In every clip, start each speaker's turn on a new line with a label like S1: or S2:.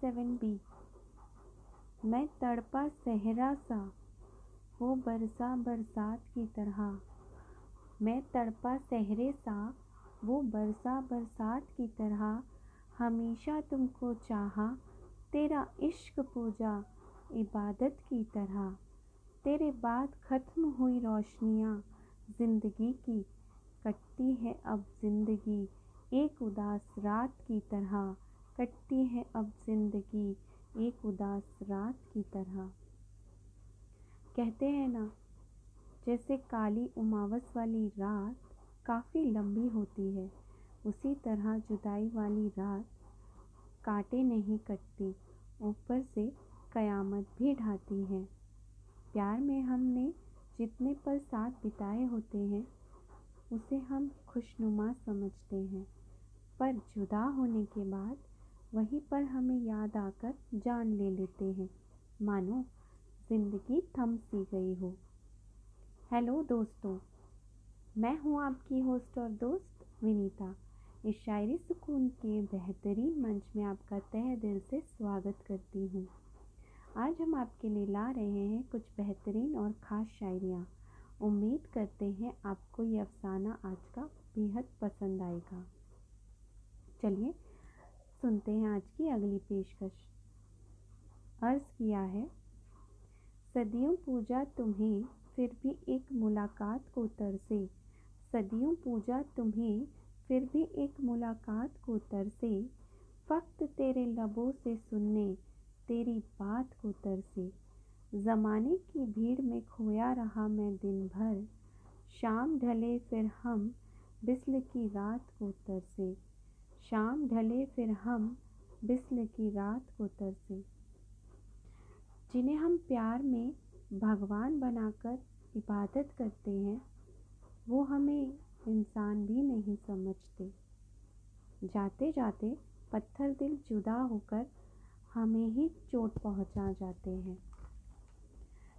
S1: Seven B. मैं तड़पा सहरा सा वो बरसा बरसात की तरह। मैं तड़पा सहरे सा, वो बरसा बरसात की तरह। हमेशा तुमको चाहा, तेरा इश्क पूजा, इबादत की तरह। तेरे बाद ख़त्म हुई रोशनियाँ, ज़िंदगी की। कटती है अब ज़िंदगी, एक उदास रात की तरह। कटती है अब ज़िंदगी एक उदास रात की तरह। कहते हैं ना, जैसे काली उमावस वाली रात काफ़ी लंबी होती है, उसी तरह जुदाई वाली रात काटे नहीं कटती, ऊपर से कयामत भी ढाती है। प्यार में हमने जितने पल साथ बिताए होते हैं, उसे हम खुशनुमा समझते हैं। पर जुदा होने के बाद वहीं पर हमें याद आकर जान ले लेते हैं। मानो, ज़िंदगी थम सी गई हो। हेलो दोस्तों, मैं हूँ आपकी होस्ट और दोस्त विनीता। इस शायरी सुकून के बेहतरीन मंच में आपका तह दिल से स्वागत करती हूँ। आज हम आपके लिए ला रहे हैं कुछ बेहतरीन और ख़ास शायरियाँ। उम्मीद करते हैं आपको ये अफसाना आज का बेहद पसंद आएगा। चलिए सुनते हैं आज की अगली पेशकश। अर्ज़ किया है, सदियों पूजा तुम्हें फिर भी एक मुलाकात को तरसे। सदियों पूजा तुम्हें फिर भी एक मुलाकात को तरसे। फ़क्त तेरे लबों से सुनने, तेरी बात को तरसे। ज़माने की भीड़ में खोया रहा मैं दिन भर शाम ढले फिर हम बिस्ल की रात को तरसे। शाम ढले फिर हम बिस्ल की रात को तरसे। जिन्हें हम प्यार में भगवान बनाकर इबादत करते हैं, वो हमें इंसान भी नहीं समझते। जाते जाते पत्थर दिल जुदा होकर हमें ही चोट पहुँचा जाते हैं।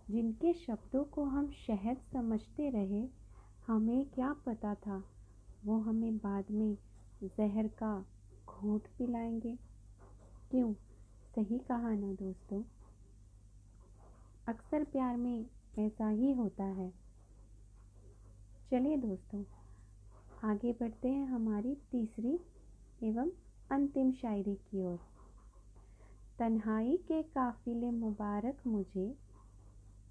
S1: जिनके शब्दों को हम शहद समझते रहे, हमें क्या पता था वो हमें बाद में जहर का घूट पिलाएँगे। क्यों? सही कहा ना दोस्तों। अक्सर प्यार में ऐसा ही होता है। चलिए दोस्तों, आगे बढ़ते हैं हमारी तीसरी एवं अंतिम शायरी की ओर। तन्हाई के काफिले मुबारक मुझे,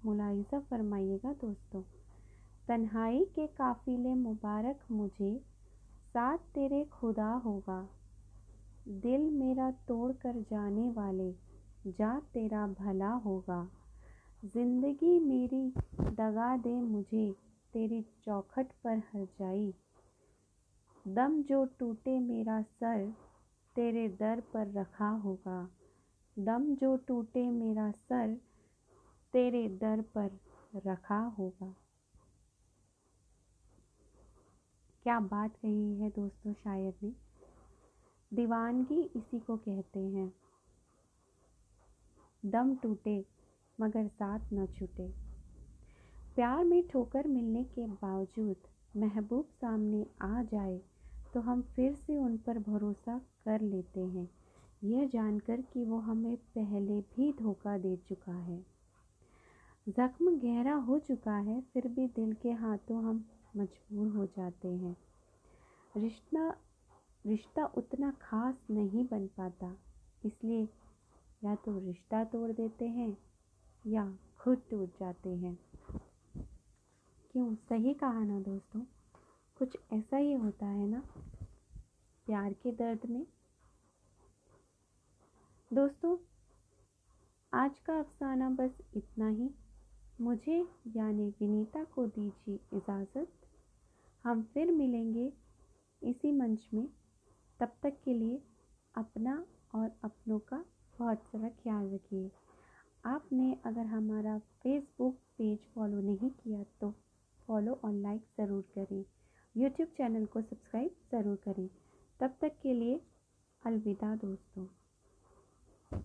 S1: मुलायजा फरमाइएगा दोस्तों। तन्हाई के काफिले मुबारक मुझे साथ तेरे खुदा होगा। दिल मेरा तोड़ कर जाने वाले, जा तेरा भला होगा। ज़िंदगी मेरी दगा दे मुझे, तेरी चौखट पर हर जाई। दम जो टूटे मेरा सर, तेरे दर पर रखा होगा। दम जो टूटे मेरा सर, तेरे दर पर रखा होगा। क्या बात कही है दोस्तों शायर ने? दीवानगी इसी को कहते हैं। दम टूटे, मगर साथ न छूटे। प्यार में ठोकर मिलने के बावजूद महबूब सामने आ जाए तो हम फिर से उन पर भरोसा कर लेते हैं। यह जानकर कि वो हमें पहले भी धोखा दे चुका है। ज़ख्म गहरा हो चुका है, फिर भी दिल के हाथों हम मजबूर हो जाते हैं। रिश्ता रिश्ता उतना ख़ास नहीं बन पाता, इसलिए या तो रिश्ता तोड़ देते हैं या खुद टूट जाते हैं। क्यों? सही कहा ना दोस्तों? कुछ ऐसा ही होता है ना? प्यार के दर्द में। दोस्तों, आज का अफसाना बस इतना ही। मुझे यानी विनीता को दीजिए इजाज़त। हम फिर मिलेंगे इसी मंच में। तब तक के लिए अपना और अपनों का बहुत सारा ख्याल रखिए। आपने अगर हमारा फेसबुक पेज फॉलो नहीं किया तो फॉलो और लाइक ज़रूर करें। यूट्यूब चैनल को सब्सक्राइब ज़रूर करें। तब तक के लिए अलविदा दोस्तों।